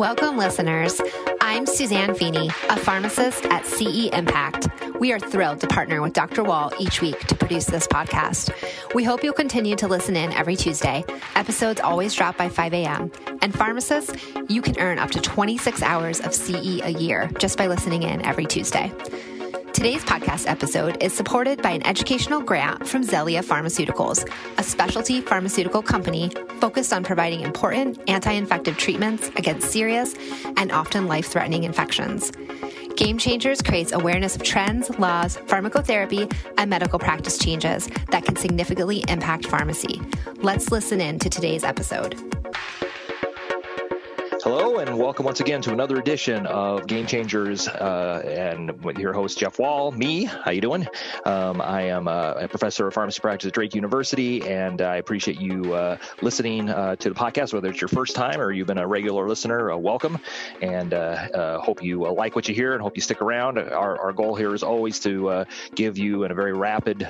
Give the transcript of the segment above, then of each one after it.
Welcome, listeners. I'm Suzanne Feeney, a pharmacist at CE Impact. We are thrilled to partner with Dr. Wall each week to produce this podcast. We hope you'll continue to listen in every Tuesday. Episodes always drop by 5 a.m. And pharmacists, you can earn up to 26 hours of CE a year just by listening in every Tuesday. Today's podcast episode is supported by an educational grant from Xellia Pharmaceuticals, a specialty pharmaceutical company focused on providing important anti infective treatments against serious and often life threatening infections. Game Changers creates awareness of trends, laws, pharmacotherapy, and medical practice changes that can significantly impact pharmacy. Let's listen in to today's episode. Hello, and welcome once again to another edition of Game Changers, uh, and with your host Jeff Wall. Me, how you doing? Um, I am a, a, professor of pharmacy practice at Drake University, and I appreciate you uh, listening uh, to the podcast. Whether it's your first time or you've been a regular listener, uh, welcome, and uh, uh, hope you like what you hear and hope you stick around. Our, our goal here is always to give you in a very rapid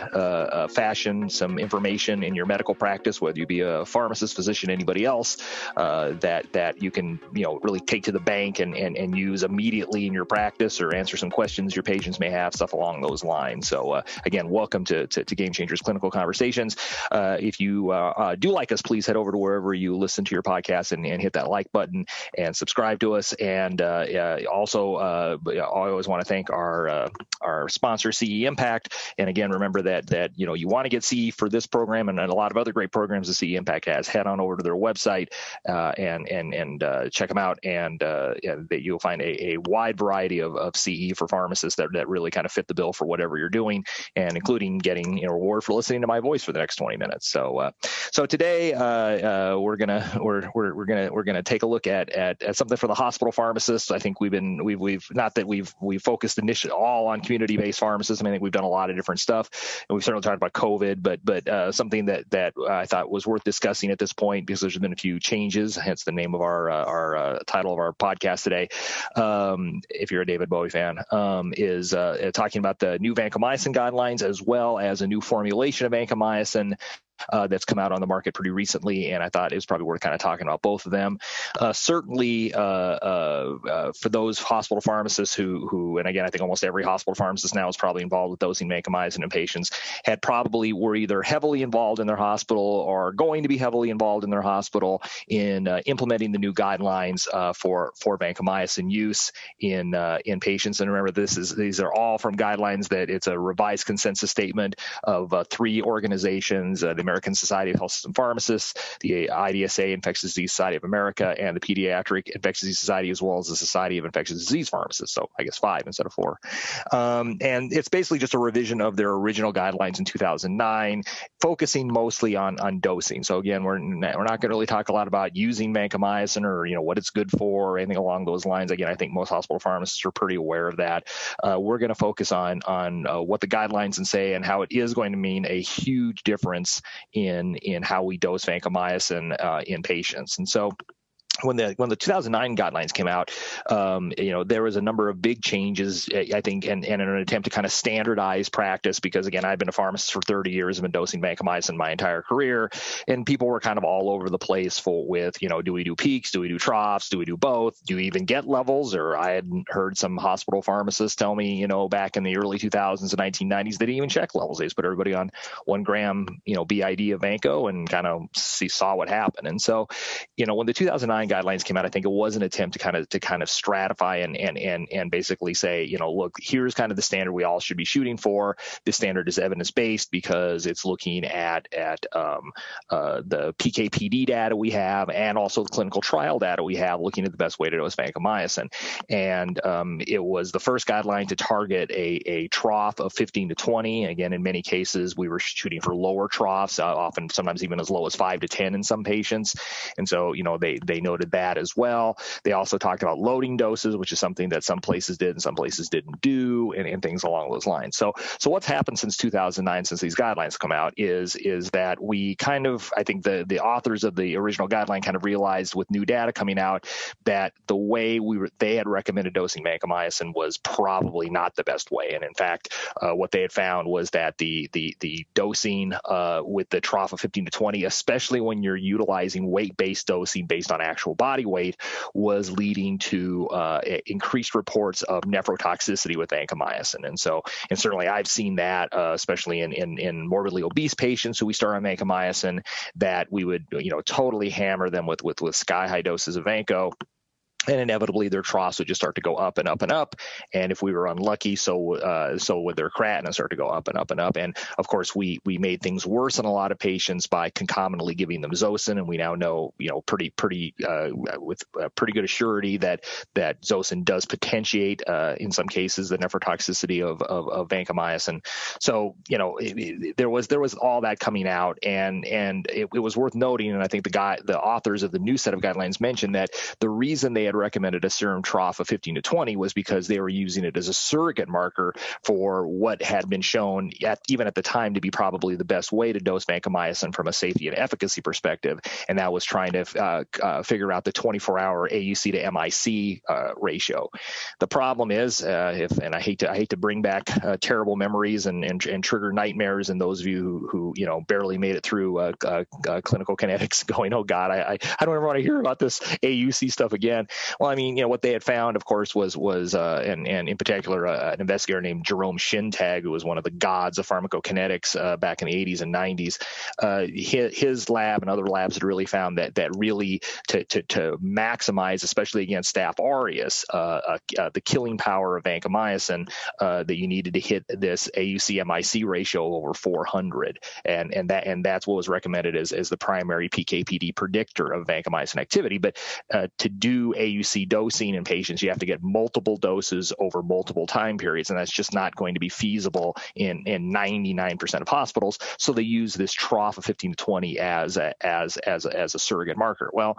fashion some information in your medical practice, whether you be a pharmacist, physician, anybody else, that that you can you know really take to the bank and, and, and use immediately in your practice or answer some questions your patients may have stuff along those lines. So uh, again welcome to, to, to, game changers clinical conversations. Uh, if you uh, uh do like us please head over to wherever you listen to your podcast and, and hit that like button and subscribe to us. And uh, also uh, i always want to thank our our sponsor ce impact. And again remember that that you know you want to get ce for this program and a lot of other great programs that ce impact has. Head on over to their website and and and check them out, and uh, yeah, that you'll find a, a wide variety of, of CE for pharmacists that, that really kind of fit the bill for whatever you're doing, and including getting you know reward for listening to my voice for the next 20 minutes. So uh, so today uh, uh, we're gonna we're, we're, we're gonna we're gonna take a look at, at, at something for the hospital pharmacists. I think we've been we've we've not that we've we've focused initially all on community based pharmacists. I, mean, I think we've done a lot of different stuff, and we've certainly talked about COVID, but but uh, something that that I thought was worth discussing at this point because there's been a few changes, hence the name of our uh, our uh, title of our podcast today, um, if you're a David Bowie fan, um, is uh, talking about the new vancomycin guidelines as well as a new formulation of vancomycin uh, that's come out on the market pretty recently, and I thought it was probably worth kind of talking about both of them. Uh, certainly, uh, uh, uh, for those hospital pharmacists who, who, and again, I think almost every hospital pharmacist now is probably involved with dosing vancomycin in patients, had probably were either heavily involved in their hospital or going to be heavily involved in their hospital in implementing the new guidelines for for vancomycin use in in patients. And remember, this is these are all from guidelines that it's a revised consensus statement of three organizations: the American Society of Health System Pharmacists, the IDSA Infectious Disease Society of America, and the Pediatric Infectious Disease Society, as well as the Society of Infectious Disease Pharmacists. So I guess five instead of four. Um, and it's basically just a revision of their original guidelines in 2009, focusing mostly on on dosing. So again, we're we're not going to really talk a lot about using vancomycin or you know what it's good for or anything along those lines. Again, I think most hospital pharmacists are pretty aware of that. Uh, we're going to focus on on uh, what the guidelines and say and how it is going to mean a huge difference in in how we dose vancomycin uh, in patients. And so when the when the 2009 guidelines came out, um, you know there was a number of big changes. I think, and, and in an attempt to kind of standardize practice, because again, I've been a pharmacist for 30 years, I've been dosing vancomycin my entire career, and people were kind of all over the place for with you know, do we do peaks, do we do troughs, do we do both, do we even get levels? Or I had heard some hospital pharmacists tell me, you know, back in the early 2000s and 1990s, they didn't even check levels. They just put everybody on one gram, you know, BID of vanco and kind of see saw what happened. And so, you know, when the 2009 guidelines came out, I think it was an attempt to kind of to kind of stratify and and and and basically say, you know, look, here's kind of the standard we all should be shooting for. This standard is evidence based because it's looking at at um, uh, the PKPD data we have and also the clinical trial data we have, looking at the best way to dose vancomycin. And um, it was the first guideline to target a a trough of 15 to 20. Again, in many cases, we were shooting for lower troughs, uh, often sometimes even as low as five to 10 in some patients. And so, you know, they they noted that as well. They also talked about loading doses, which is something that some places did and some places didn't do, and, and things along those lines. So, so what's happened since 2009, since these guidelines come out, is is that we kind of, I think the the authors of the original guideline kind of realized with new data coming out that the way we were, they had recommended dosing vancomycin was probably not the best way, and in fact, uh, what they had found was that the the the dosing uh, with the trough of 15 to 20, especially when you're utilizing weight based dosing based on actual actual body weight was leading to uh, increased reports of nephrotoxicity with vancomycin. And so, and certainly I've seen that, uh, especially in, in, in morbidly obese patients who we start on vancomycin, that we would you know totally hammer them with with with sky high doses of vanco and inevitably their troughs would just start to go up and up and up. And if we were unlucky, so uh, so would their creatinine start to go up and up and up. And of course, we we made things worse in a lot of patients by concomitantly giving them Zosyn, and we now know you know pretty pretty uh, with pretty good assurity that that Zosyn does potentiate uh, in some cases the nephrotoxicity of of, of vancomycin. So you know it, it, there was there was all that coming out, and and it, it was worth noting, and I think the guy the authors of the new set of guidelines mentioned that the reason they had recommended a serum trough of 15 to 20 was because they were using it as a surrogate marker for what had been shown at, even at the time to be probably the best way to dose vancomycin from a safety and efficacy perspective, and that was trying to uh, uh, figure out the 24-hour AUC to MIC uh, ratio. The problem is, uh, if and I hate to I hate to bring back uh, terrible memories and, and, and trigger nightmares in those of you who, who you know barely made it through uh, clinical kinetics, going, oh God, I, I I don't ever want to hear about this AUC stuff again. Well, I mean, you know, what they had found, of course, was was uh, and and in particular uh, an investigator named Jerome Schentag, who was one of the gods of pharmacokinetics uh, back in the 80s and 90s. Uh, his, his, lab and other labs had really found that that really to to, to maximize, especially against Staph aureus, uh, uh, the killing power of vancomycin, that you needed to hit this AUC MIC ratio over 400, and and that and that's what was recommended as as the primary PKPD predictor of vancomycin activity. But to do AUC AUC dosing in patients, you have to get multiple doses over multiple time periods, and that's just not going to be feasible in, in 99% of hospitals. So they use this trough of 15 to 20 as a, as as a, as a surrogate marker. Well,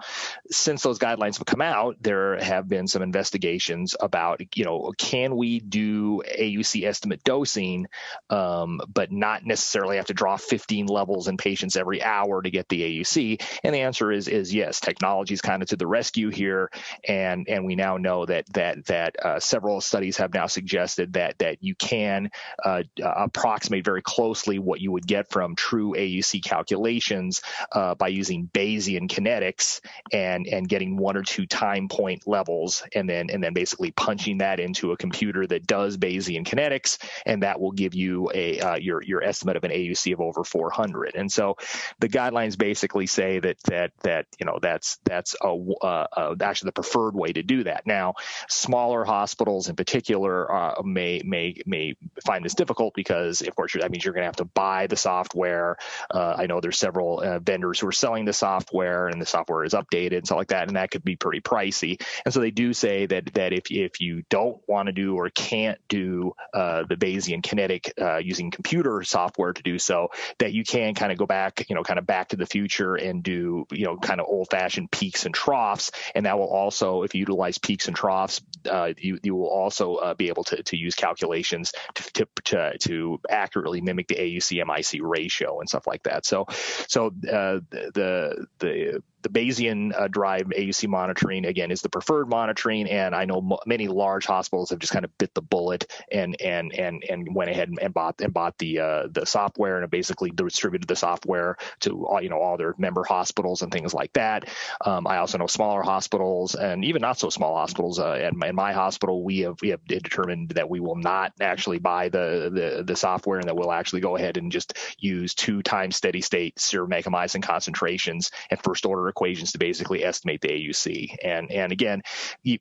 since those guidelines have come out, there have been some investigations about you know can we do AUC estimate dosing, um, but not necessarily have to draw 15 levels in patients every hour to get the AUC? And the answer is is yes. Technology is kind of to the rescue here, and and we now know that that that uh, several studies have now suggested that that you can uh, approximate very closely what you would get from true AUC calculations uh, by using Bayesian kinetics and and getting one or two time point levels and then and then basically punching that into a computer that does Bayesian kinetics and that will give you a uh, your your estimate of an AUC of over 400. And so the guidelines basically say that that that you know that's that's a, uh, actually the preferred way to do that. Now, smaller hospitals in particular uh, may may may find this difficult because, of course, that means you're going to have to buy the software. Uh, I know there's several uh, vendors who are selling the software, and the software is updated and stuff like that, and that could be pretty pricey. And so they do say that that if if you don't want to do or can't do uh, the Bayesian kinetic uh, using computer software to do so, that you can kind of go back, you know, kind of back to the future and do you know kind of old fashioned peaks and troughs, and that will also if you utilize peaks and troughs, uh, you, you will also uh, be able to, to use calculations to, to, to, to, accurately mimic the AUC MIC ratio and stuff like that. So, so uh, the, the, the Bayesian uh, drive AUC monitoring again is the preferred monitoring, and I know m- many large hospitals have just kind of bit the bullet and and and and went ahead and, bought and bought the uh, the software and basically distributed the software to all you know all their member hospitals and things like that. Um, I also know smaller hospitals and even not so small hospitals. Uh, at my, in my hospital, we have we have determined that we will not actually buy the the, the software and that we'll actually go ahead and just use two times steady state serum vancomycin concentrations and first order equations to basically estimate the AUC. And and again,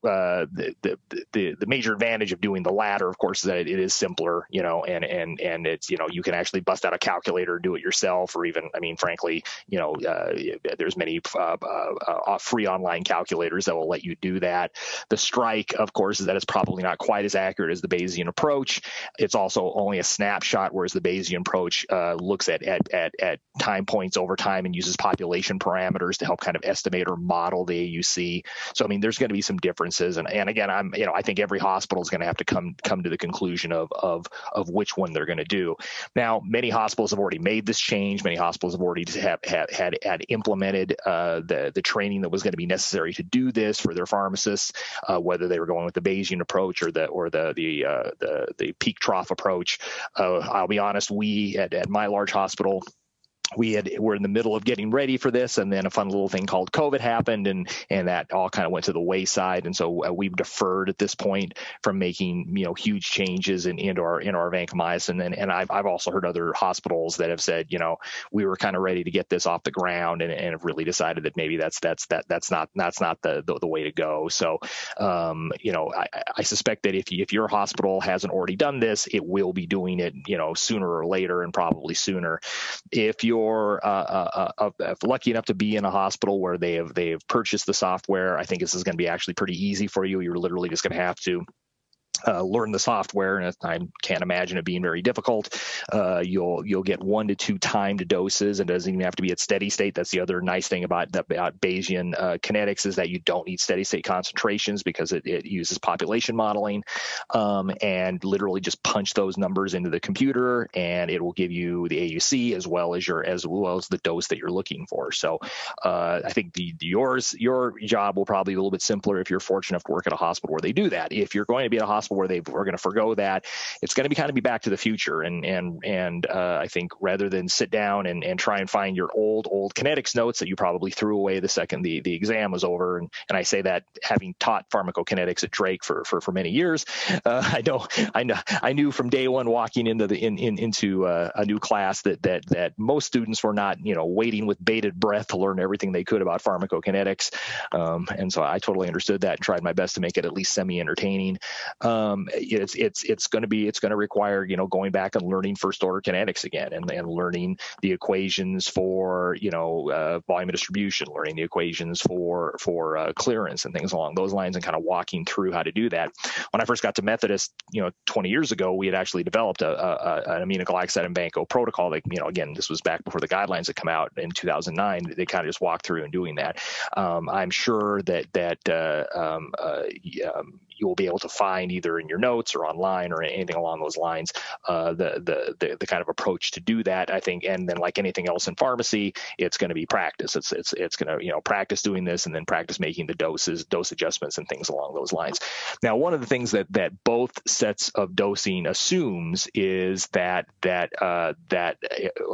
uh, the, the, the the major advantage of doing the latter, of course, is that it is simpler, you know, and and and it's you know you can actually bust out a calculator, and do it yourself, or even I mean, frankly, you know, uh, there's many uh, uh, uh, free online calculators that will let you do that. The strike, of course, is that it's probably not quite as accurate as the Bayesian approach. It's also only a snapshot, whereas the Bayesian approach looks at, at at at time points over time and uses population parameters to help kind of estimate or model the AUC. So I mean, there's going to be some differences, and and again, I'm you know I think every hospital is going to have to come come to the conclusion of of of which one they're going to do. Now, many hospitals have already made this change. Many hospitals have already have, had had implemented uh, the the training that was going to be necessary to do this for their pharmacists, uh, whether they were going with the Bayesian approach or the or the the uh, the, the peak trough approach. Uh, I'll be honest, we at, at my large hospital we had we're in the middle of getting ready for this, and then a fun little thing called COVID happened, and and that all kind of went to the wayside, and so uh, we've deferred at this point from making you know huge changes in into our in our vancomycin, and and I've I've also heard other hospitals that have said you know we were kind of ready to get this off the ground, and, and have really decided that maybe that's that's that that's not that's not the the, the way to go. So um, you know I, I suspect that if you, if your hospital hasn't already done this, it will be doing it you know sooner or later, and probably sooner. If you're you're uh, uh, uh, lucky enough to be in a hospital where they have they have purchased the software, I think this is going to be actually pretty easy for you. You're literally just going to have to uh, learn the software, and I can't imagine it being very difficult. Uh, you'll you'll get one to two timed doses, and it doesn't even have to be at steady state. That's the other nice thing about, about Bayesian uh, kinetics is that you don't need steady state concentrations because it, it uses population modeling, um, and literally just punch those numbers into the computer, and it will give you the AUC as well as your as well as the dose that you're looking for. So uh, I think the yours your job will probably be a little bit simpler if you're fortunate enough to work at a hospital where they do that. If you're going to be at a hospital where they were going to forego that. It's going to be kind of be back to the future, and and and uh, I think rather than sit down and, and try and find your old old kinetics notes that you probably threw away the second the, the exam was over, and, and I say that having taught pharmacokinetics at Drake for for, for many years, uh, I know I know I knew from day one walking into the in, in into uh, a new class that that that most students were not you know waiting with bated breath to learn everything they could about pharmacokinetics, um, and so I totally understood that and tried my best to make it at least semi entertaining. Um, it's it's it's going to be it's going to require you know going back and learning first order kinetics again and, and learning the equations for you know uh, volume of distribution, learning the equations for for uh, clearance and things along those lines, and kind of walking through how to do that. When I first got to Methodist, you know, 20 years ago, we had actually developed a, a, an aminoglycoside and vanco protocol. That you know, again, this was back before the guidelines had come out in 2009. They kind of just walked through and doing that. Um, I'm sure that that uh, um, uh, um, you will be able to find either in your notes or online or anything along those lines uh, the, the, the the kind of approach to do that. I think, and then like anything else in pharmacy, it's going to be practice. It's it's it's going to you know practice doing this and then practice making the doses, dose adjustments, and things along those lines. Now, one of the things that that both sets of dosing assumes is that that uh, that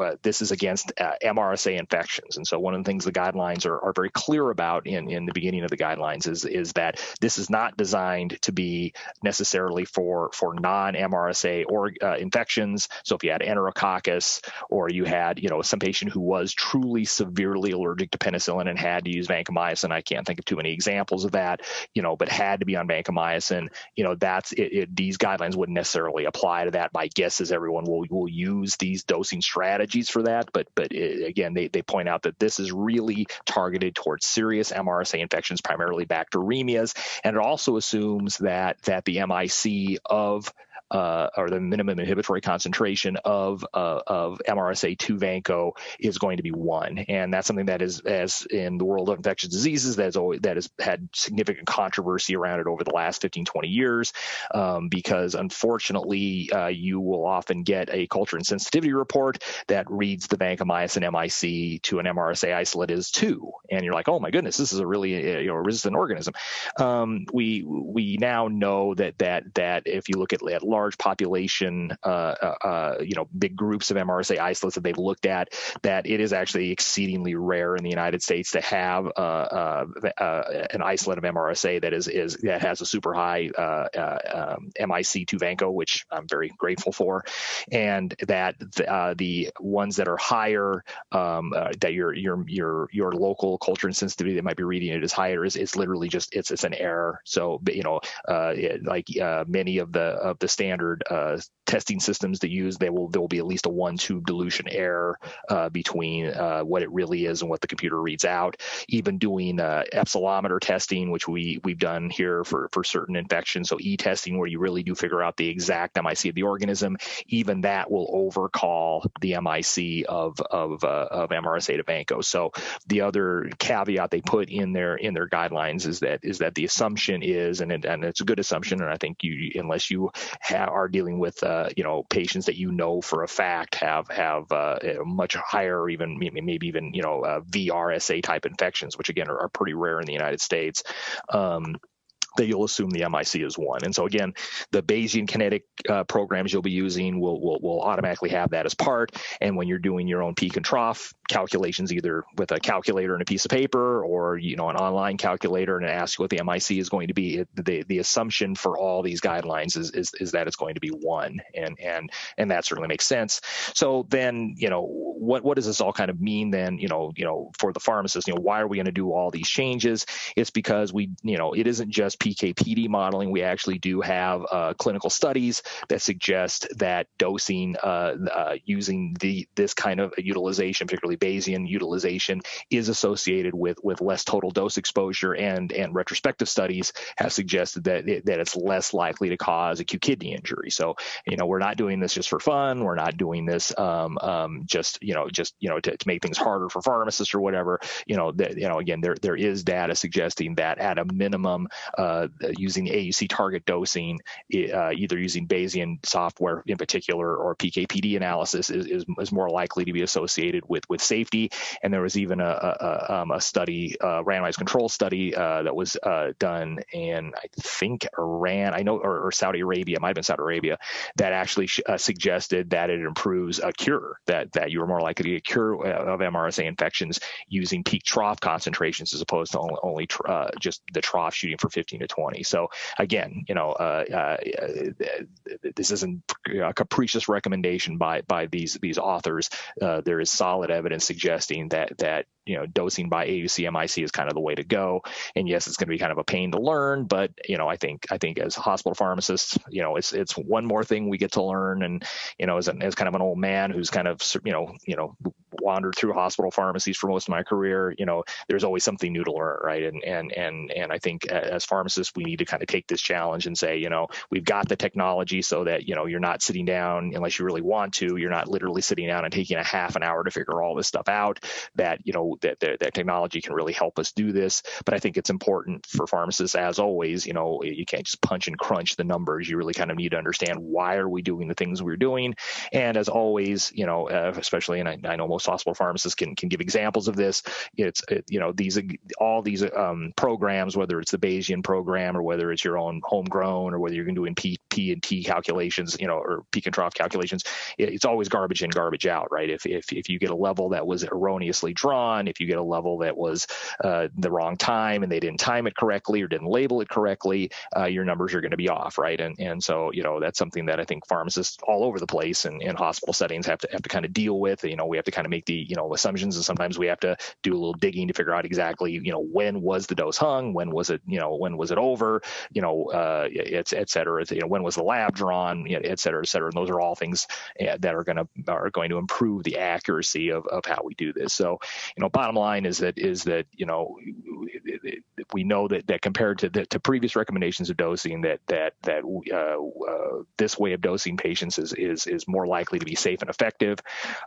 uh, this is against uh, MRSA infections, and so one of the things the guidelines are, are very clear about in in the beginning of the guidelines is is that this is not designed to be necessarily for for non-MRSA or uh, infections. So if you had enterococcus or you had you know some patient who was truly severely allergic to penicillin and had to use vancomycin, I can't think of too many examples of that. You know, but had to be on vancomycin. You know, that's it, it, these guidelines wouldn't necessarily apply to that. My guess is everyone will will use these dosing strategies for that. But but it, again, they they point out that this is really targeted towards serious MRSA infections, primarily bacteremias, and it also assumes assumes that that the MIC of uh, or the minimum inhibitory concentration of uh, of MRSA2 Vanco is going to be one, and that's something that is as in the world of infectious diseases that has always that has had significant controversy around it over the last 15 20 years um, because unfortunately uh, you will often get a culture and sensitivity report that reads the vancomycin MIC to an MRSA isolate is two, and you're like oh my goodness this is a really uh, you know resistant organism. Um, we we now know that that that if you look at, at large population, uh, uh, uh, you know, big groups of MRSA isolates that they've looked at, that it is actually exceedingly rare in the United States to have uh, uh, an isolate of MRSA that is is that has a super high um, MIC2 Vanco, which I'm very grateful for, and that the, ones that are higher, um, that your your your your local culture and sensitivity that might be reading it is higher is it's literally just it's it's an error. So you know, like many of the of the standard uh, testing systems that use, they will there will be at least a one tube dilution error uh, between uh, what it really is and what the computer reads out. Even doing uh, epsilometer testing, which we we've done here for for certain infections, so e testing where you really do figure out the exact MIC of the organism, even that will overcall the MIC of of uh, of MRSA to Vanco. So the other caveat they put in their in their guidelines is that is that the assumption is, and and it's a good assumption, and I think you unless you are dealing with uh, you know patients that you know for a fact have have uh, much higher, even maybe even you know uh, VRSA type infections, which again are, are, pretty rare in the United States. Um, that you'll assume the MIC is one. And so again, the Bayesian kinetic uh, programs you'll be using will, will will automatically have that as part. And when you're doing your own peak and trough calculations, either with a calculator and a piece of paper, or you know an online calculator, and it asks you what the MIC is going to be, it, the the assumption for all these guidelines is, is is that it's going to be one, and and and that certainly makes sense. So then you know what what does this all kind of mean then? You know you know for the pharmacist, you know why are we going to do all these changes? It's because we you know it isn't just PK/PD modeling. We actually do have uh, clinical studies that suggest that dosing uh, uh, using the this kind of utilization, particularly Bayesian utilization, is associated with with less total dose exposure, and and retrospective studies have suggested that it, that it's less likely to cause acute kidney injury. So you know we're not doing this just for fun. We're not doing this um, um, just you know just you know to, to make things harder for pharmacists or whatever. You know that you know again there there is data suggesting that at a minimum uh, using AUC target dosing, uh, either using Bayesian software in particular or PKPD analysis is, is, is, more likely to be associated with with safety. And there was even a, a, um, a study, randomized control study uh, that was uh, done in I think Iran, I know, or, or Saudi Arabia, might have been Saudi Arabia, that actually uh, suggested that it improves a cure, that that you are more likely to get uh, of MRSA infections using peak trough concentrations as opposed to only, only uh, just the trough shooting for 15 to 20. So again, you know, uh, this isn't a capricious recommendation by by these these authors. there is solid evidence suggesting that that you know dosing by AUC MIC is kind of the way to go. And yes, it's going to be kind of a pain to learn, but you know I think I think as hospital pharmacists, you know it's it's one more thing we get to learn. And you know as, an, as kind of an old man who's kind of you know you know wandered through hospital pharmacies for most of my career, you know there's always something new to learn, right? And and and and I think as pharmacists we need to kind of take this challenge and say you know we've got the technology so that you know you're not sitting down unless you really want to. You're not literally sitting down and taking a half an hour to figure all this stuff out. That you know that, that, that technology can really help us do this. But I think it's important for pharmacists, as always, you know, you can't just punch and crunch the numbers. You really kind of need to understand why are we doing the things we're doing. And as always, you know, uh, especially, and I, I, know most hospital pharmacists can, can give examples of this. It's, it, you know, these, all these um, programs, whether it's the Bayesian program or whether it's your own homegrown or whether you're doing P, P and T calculations, you know, or peak and trough calculations, it, it's always garbage in, garbage out, right? If, if, if you get a level that was erroneously drawn, if you get a level that was uh, the wrong time and they didn't time it correctly or didn't label it correctly, uh, your numbers are going to be off, right? And and so you know that's something that I think pharmacists all over the place and in hospital settings have to have to kind of deal with. You know, we have to kind of make the you know assumptions, and sometimes we have to do a little digging to figure out exactly you know when was the dose hung, when was it you know when was it over, you know, uh, et, et cetera. You know, when was the lab drawn, et cetera, et cetera. And those are all things eh, that are going to are going to improve the accuracy of, of how we do this. So, you know, bottom line is that is that you know we know that that compared to the, to previous recommendations of dosing that that that uh, uh, this way of dosing patients is is is more likely to be safe and effective.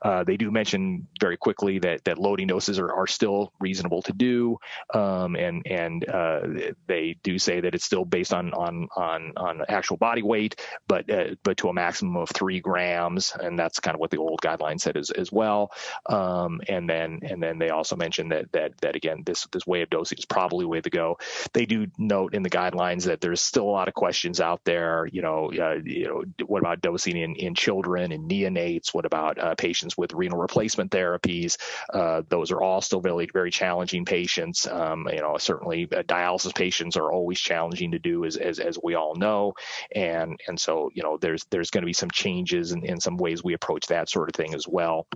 Uh, they do mention very quickly that that loading doses are, are still reasonable to do, um, and and uh, they do say that it's still based on on on on actual body weight, but uh, but to a maximum of three grams, and that's kind of what the old guideline said as as well. Um, and then and then they also mentioned that that that again this this way of dosing is probably the way to go. They do note in the guidelines that there's still a lot of questions out there. You know, uh, you know, what about dosing in in children and neonates? What about uh, patients with renal replacement therapies? Uh, those are all still very very challenging patients. Um, you know, certainly uh, dialysis patients are always challenging to do, as as, as we all know, and and so you know there's there's going to be some changes in, in some ways we approach that sort of thing as well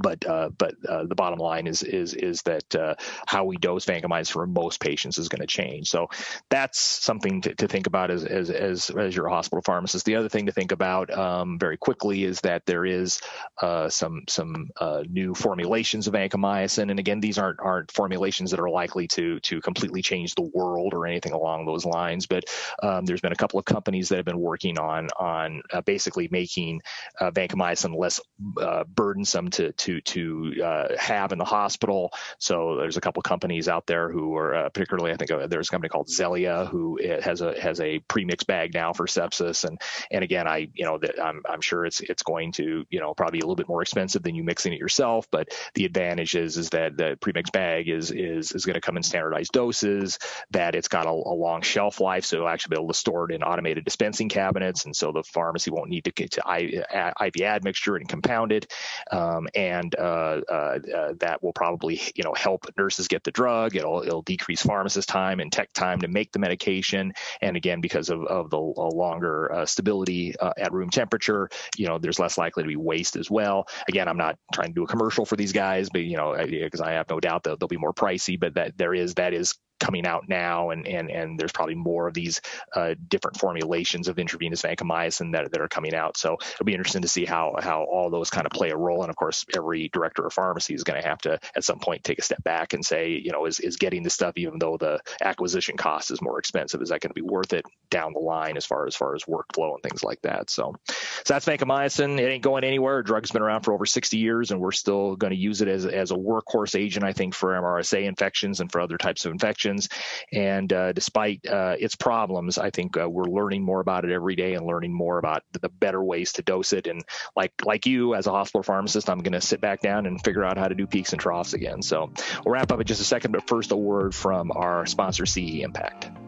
but uh, but uh, the bottom line is is is that uh, how we dose vancomycin for most patients is going to change. So that's something to, to think about as, as as as your hospital pharmacist. The other thing to think about um, very quickly is that there is uh, some some uh, new formulations of vancomycin, and again, these aren't aren't formulations that are likely to to completely change the world or anything along those lines. But um, there's been a couple of companies that have been working on on uh, basically making vancomycin less burdensome to to to uh, have in the hospital. So there's a couple companies out there who are uh, particularly, I think uh, there's a company called Xellia who has a has a pre-mix bag now for sepsis, and and again, I you know that I'm I'm sure it's it's going to you know probably a little bit more expensive than you mixing it yourself, but the advantage is is that the pre-mix bag is is is going to come in standardized doses, that it's got a, a long shelf life, so you'll actually be able to store it in automated dispensing cabinets, and so the pharmacy won't need to get to IV admixture and compound it, um, and uh, uh, uh, that will probably you know help nurses get the drug. It'll it'll decrease pharmacist time and tech time to make the medication, and again because of of the longer stability at room temperature, you know there's less likely to be waste as well. Again, I'm not trying to do a commercial for these guys, but you know because I have no doubt that they'll be more pricey, but that there is that is coming out now, and and and there's probably more of these uh, different formulations of intravenous vancomycin that, that are coming out. So it'll be interesting to see how how all those kind of play a role. And of course, every director of pharmacy is going to have to at some point take a step back and say, you know, is is getting this stuff even though the acquisition cost is more expensive, is that going to be worth it down the line as far as far as workflow and things like that? So, so that's vancomycin. It ain't going anywhere. Drug's been around for over 60 years, and we're still going to use it as as a workhorse agent, I think, for MRSA infections and for other types of infections infections. And uh, despite uh, its problems, I think uh, we're learning more about it every day and learning more about the better ways to dose it. And like like you, as a hospital pharmacist, I'm going to sit back down and figure out how to do peaks and troughs again. So we'll wrap up in just a second, but first, a word from our sponsor, CE Impact.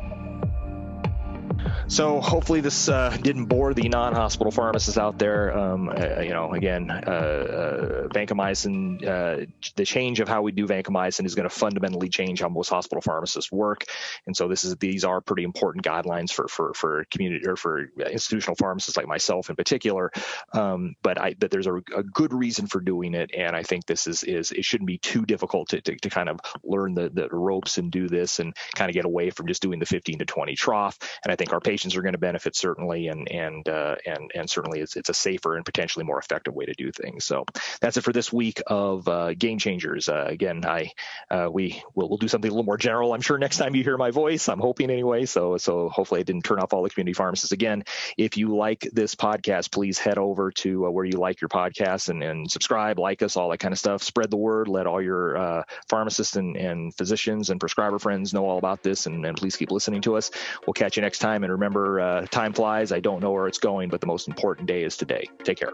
So hopefully this uh, didn't bore the non-hospital pharmacists out there. Um, uh, you know, again, uh, uh vancomycin, uh, the change of how we do vancomycin is going to fundamentally change how most hospital pharmacists work. And so this is these are pretty important guidelines for for for community or for institutional pharmacists like myself in particular. Um, but I but there's a, a, good reason for doing it, and I think this is is it shouldn't be too difficult to, to, to kind of learn the the ropes and do this and kind of get away from just doing the 15 to 20 trough. And I think our patients are going to benefit certainly, and and uh, and and certainly it's it's a safer and potentially more effective way to do things. So that's it for this week of uh, Game Changers. Uh, again, I uh, we will we'll do something a little more general. I'm sure next time you hear my voice, I'm hoping anyway. So so hopefully I didn't turn off all the community pharmacists again. If you like this podcast, please head over to uh, where you like your podcast and, and subscribe, like us, all that kind of stuff. Spread the word. Let all your uh, pharmacists and, and physicians and prescriber friends know all about this, and, and please keep listening to us. We'll catch you next time, and remember uh, time flies. I don't know where it's going, but the most important day is today. Take care.